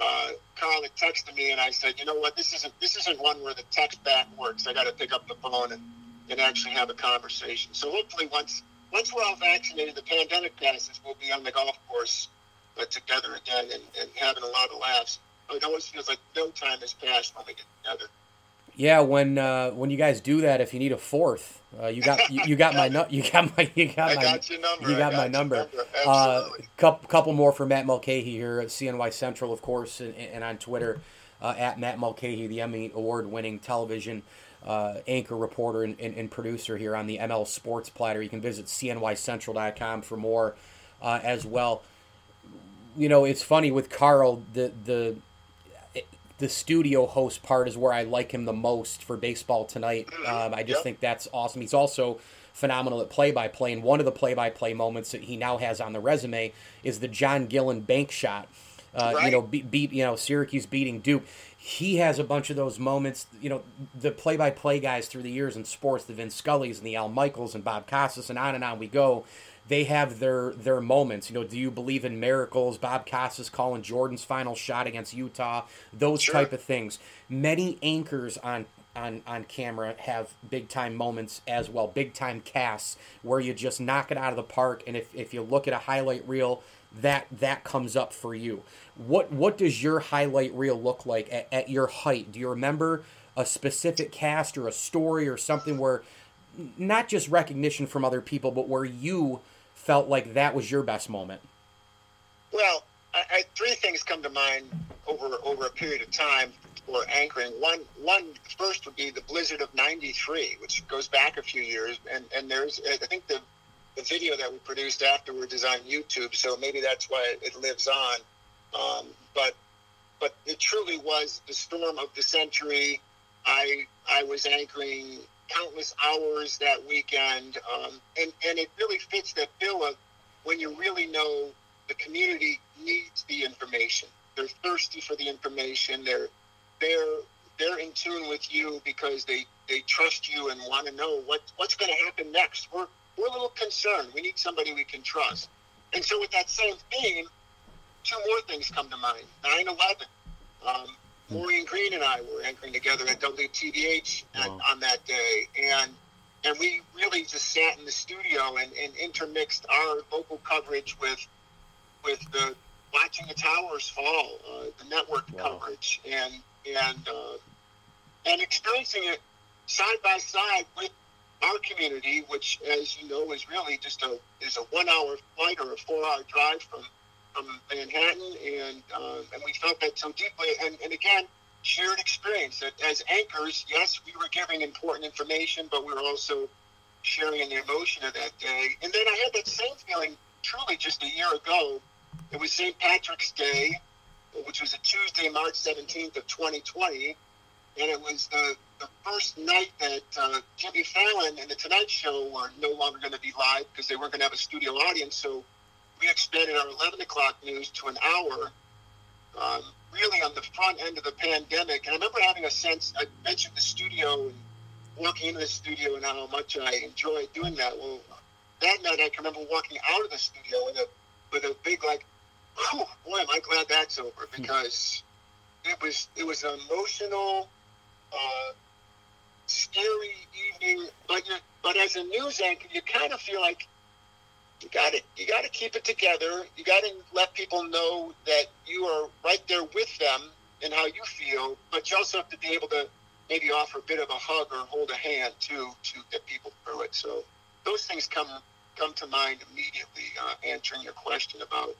Speaker 7: uh, Karl had texted me, and I said, you know what, this isn't this isn't one where the text back works. I got to pick up the phone and, and actually have a conversation. So hopefully, once once we're all vaccinated, the pandemic passes, we'll be on the golf course uh, together again and, and having a lot of laughs. It always feels like no time has passed when we get together.
Speaker 3: Yeah, when uh, when you guys do that, if you need a fourth, uh, you got you, you, got my nu- you got my you got my
Speaker 7: got number.
Speaker 3: you got, got my number. number. Uh, couple couple more for Matt Mulcahy here at CNY Central, of course, and, and on Twitter uh, at Matt Mulcahy, the Emmy award winning television uh, anchor, reporter, and, and, and, producer here on the ML Sports Platter. You can visit cnycentral.com for more uh, as well. You know, it's funny with Karl, the the the studio host part is where I like him the most for Baseball Tonight. Mm-hmm. Um, I just yep. think that's awesome. He's also phenomenal at play by play, and one of the play by play moments that he now has on the resume is the John Gillon bank shot. Uh, right. You know, beat, beat you know Syracuse beating Duke. He has a bunch of those moments. You know, the play by play guys through the years in sports, the Vin Scullys and the Al Michaels and Bob Costas, and on and on we go they have their their moments. You know, do you believe in miracles? Bob Costas calling Jordan's final shot against Utah, those sure. type of things. Many anchors on on on camera have big time moments as well, big time casts where you just knock it out of the park. And if if you look at a highlight reel, that that comes up for you. What what does your highlight reel look like at, at your height? Do you remember? a specific cast or a story or something where not just recognition from other people, but where you felt like that was your best moment?
Speaker 7: Well, I, I, three things come to mind over over a period of time for anchoring. One one first would be the blizzard of '93, which goes back a few years, and and there's I think the the video that we produced afterwards is on YouTube, so maybe that's why it lives on. Um, but but it truly was the storm of the century. I I was anchoring countless hours that weekend, um, and and it really fits that bill of when you really know the community needs the information. They're thirsty for the information. They're they're they're in tune with you because they they trust you and want to know what what's going to happen next. We're we're a little concerned. We need somebody we can trust. And so, with that same theme, two more things come to mind 9 11. Um, Maureen Green and I were anchoring together at WTVH wow. on that day. And and we really just sat in the studio and, and intermixed our local coverage with with the watching the towers fall, uh, the network wow. coverage, and and uh, and experiencing it side by side with our community, which, as you know, is really just a is a one hour flight or a four hour drive from from Manhattan, and uh, and we felt that so deeply. And, and again, shared experience that as anchors, yes, we were giving important information, but we were also sharing in the emotion of that day. And then I had that same feeling truly just a year ago. It was St. Patrick's Day, which was a Tuesday, March 17th of 2020 and it was the, the first night that uh, Jimmy Fallon and the Tonight Show were no longer going to be live because they weren't going to have a studio audience. So we expanded our 11 o'clock news to an hour, um, really on the front end of the pandemic. And I remember having a sense. I mentioned the studio and walking into the studio and how much I enjoyed doing that. Well, that night I can remember walking out of the studio with a with a big like, boy, am I glad that's over because it was it was an emotional uh, scary evening. But you, but as a news anchor, you kind of feel like you got to you got to keep it together. You got to let people know that you are right there with them and how you feel. But you also have to be able to maybe offer a bit of a hug or hold a hand too to get people through it. So those things come come to mind immediately. Uh, answering your question about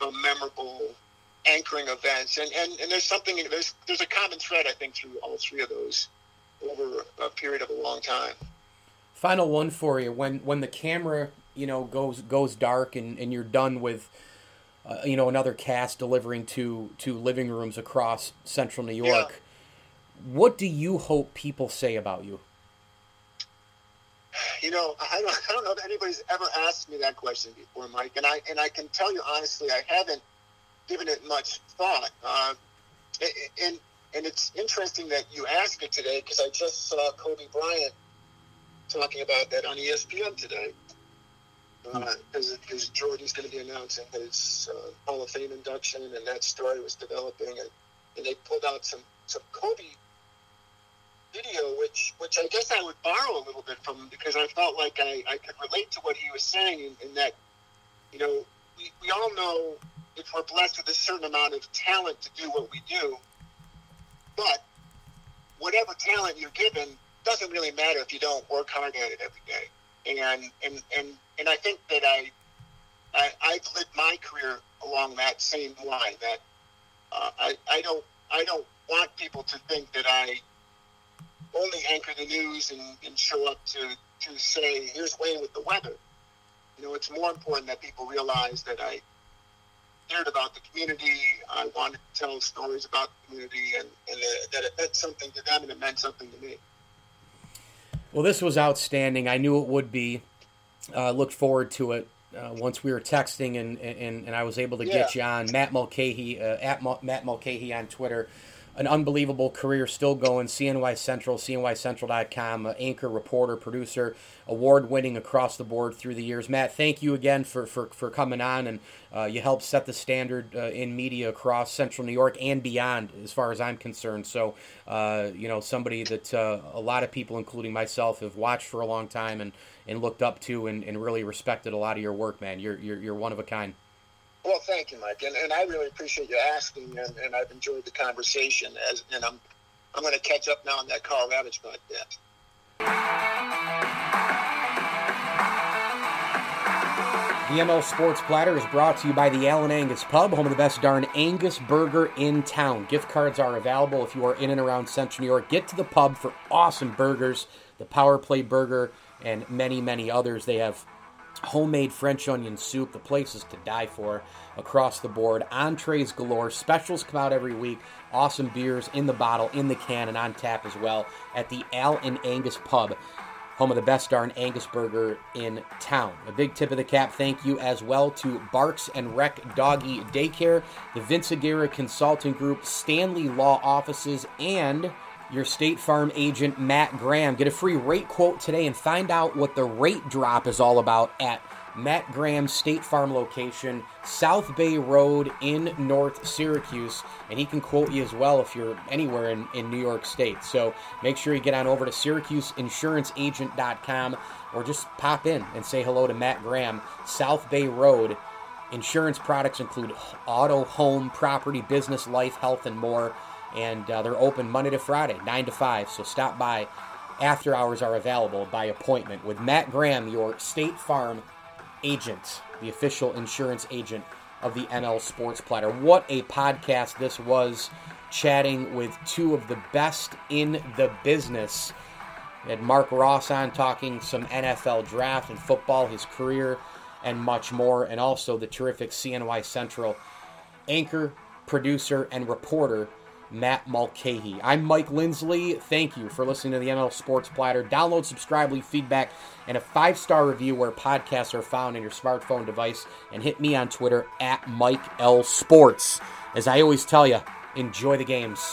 Speaker 7: a memorable anchoring events, and, and, and there's something there's there's a common thread I think through all three of those over a period of a long time.
Speaker 3: Final one for you: when when the camera you know goes goes dark and, and you're done with uh, you know another cast delivering to to living rooms across Central New York. Yeah. What do you hope people say about you?
Speaker 7: You know, I don't, I don't know if anybody's ever asked me that question before, Mike, and I and I can tell you honestly, I haven't given it much thought. Uh, and and it's interesting that you ask it today because I just saw Kobe Bryant talking about that on ESPN today. Because uh, Jordan's going to be announcing his uh, Hall of Fame induction, and that story was developing, and, and they pulled out some some Kobe video, which which I guess I would borrow a little bit from him because I felt like I, I could relate to what he was saying in, in that, you know, we, we all know if we're blessed with a certain amount of talent to do what we do. But whatever talent you're given doesn't really matter if you don't work hard at it every day. And and and, and I think that I, I I've lived my career along that same line. That uh, I I don't I don't want people to think that I only anchor the news and, and show up to to say here's Wayne with the weather. You know, it's more important that people realize that I cared about the community. I wanted to tell stories about the community, and, and that it meant something to them, and it meant something to me.
Speaker 3: Well, this was outstanding. I knew it would be. Uh, looked forward to it. Uh, once we were texting and, and, and I was able to yeah. get you on Matt Mulcahy uh, at Matt Mulcahy on Twitter an unbelievable career still going. CNY Central, CNYCentral.com, uh, anchor, reporter, producer, award winning across the board through the years. Matt, thank you again for, for, for coming on, and uh, you helped set the standard uh, in media across Central New York and beyond, as far as I'm concerned. So, uh, you know, somebody that uh, a lot of people, including myself, have watched for a long time and, and looked up to and, and really respected a lot of your work, man. You're, you're, you're one of a kind.
Speaker 7: Well, thank you, Mike, and, and I really appreciate you asking, and, and I've enjoyed the conversation. As and I'm I'm going to catch up now on that Karl Ravech podcast.
Speaker 3: The ML Sports Platter is brought to you by the Allen Angus Pub, home of the best darn Angus burger in town. Gift cards are available if you are in and around Central New York. Get to the pub for awesome burgers, the Power Play Burger, and many, many others. They have homemade French onion soup. The place is to die for across the board. Entrees galore. Specials come out every week. Awesome beers in the bottle, in the can, and on tap as well at the Al and Angus Pub home of the best darn Angus burger in town. A big tip of the cap thank you as well to Barks and Rec Doggy Daycare, the Vince Aguirre Consulting Group, Stanley Law Offices, and your State Farm agent, Matt Graham. Get a free rate quote today and find out what the rate drop is all about at Matt Graham's State Farm location, South Bay Road in North Syracuse. And he can quote you as well if you're anywhere in, in New York State. So make sure you get on over to SyracuseInsuranceAgent.com or just pop in and say hello to Matt Graham, South Bay Road. Insurance products include auto, home, property, business, life, health, and more. And uh, they're open Monday to Friday, 9 to 5. So stop by. After hours are available by appointment with Matt Graham, your State Farm agent, the official insurance agent of the ML Sports Platter. What a podcast this was, chatting with two of the best in the business. Had Marc Ross on talking some NFL draft and football, his career, and much more, and also the terrific CNY Central anchor, producer, and reporter Matt Mulcahy. I'm Mike Lindsley. Thank you for listening to the ML Sports Platter. Download, subscribe, leave feedback, and a five star review where podcasts are found in your smartphone device. And hit me on Twitter at Mike L Sports. As I always tell you, enjoy the games.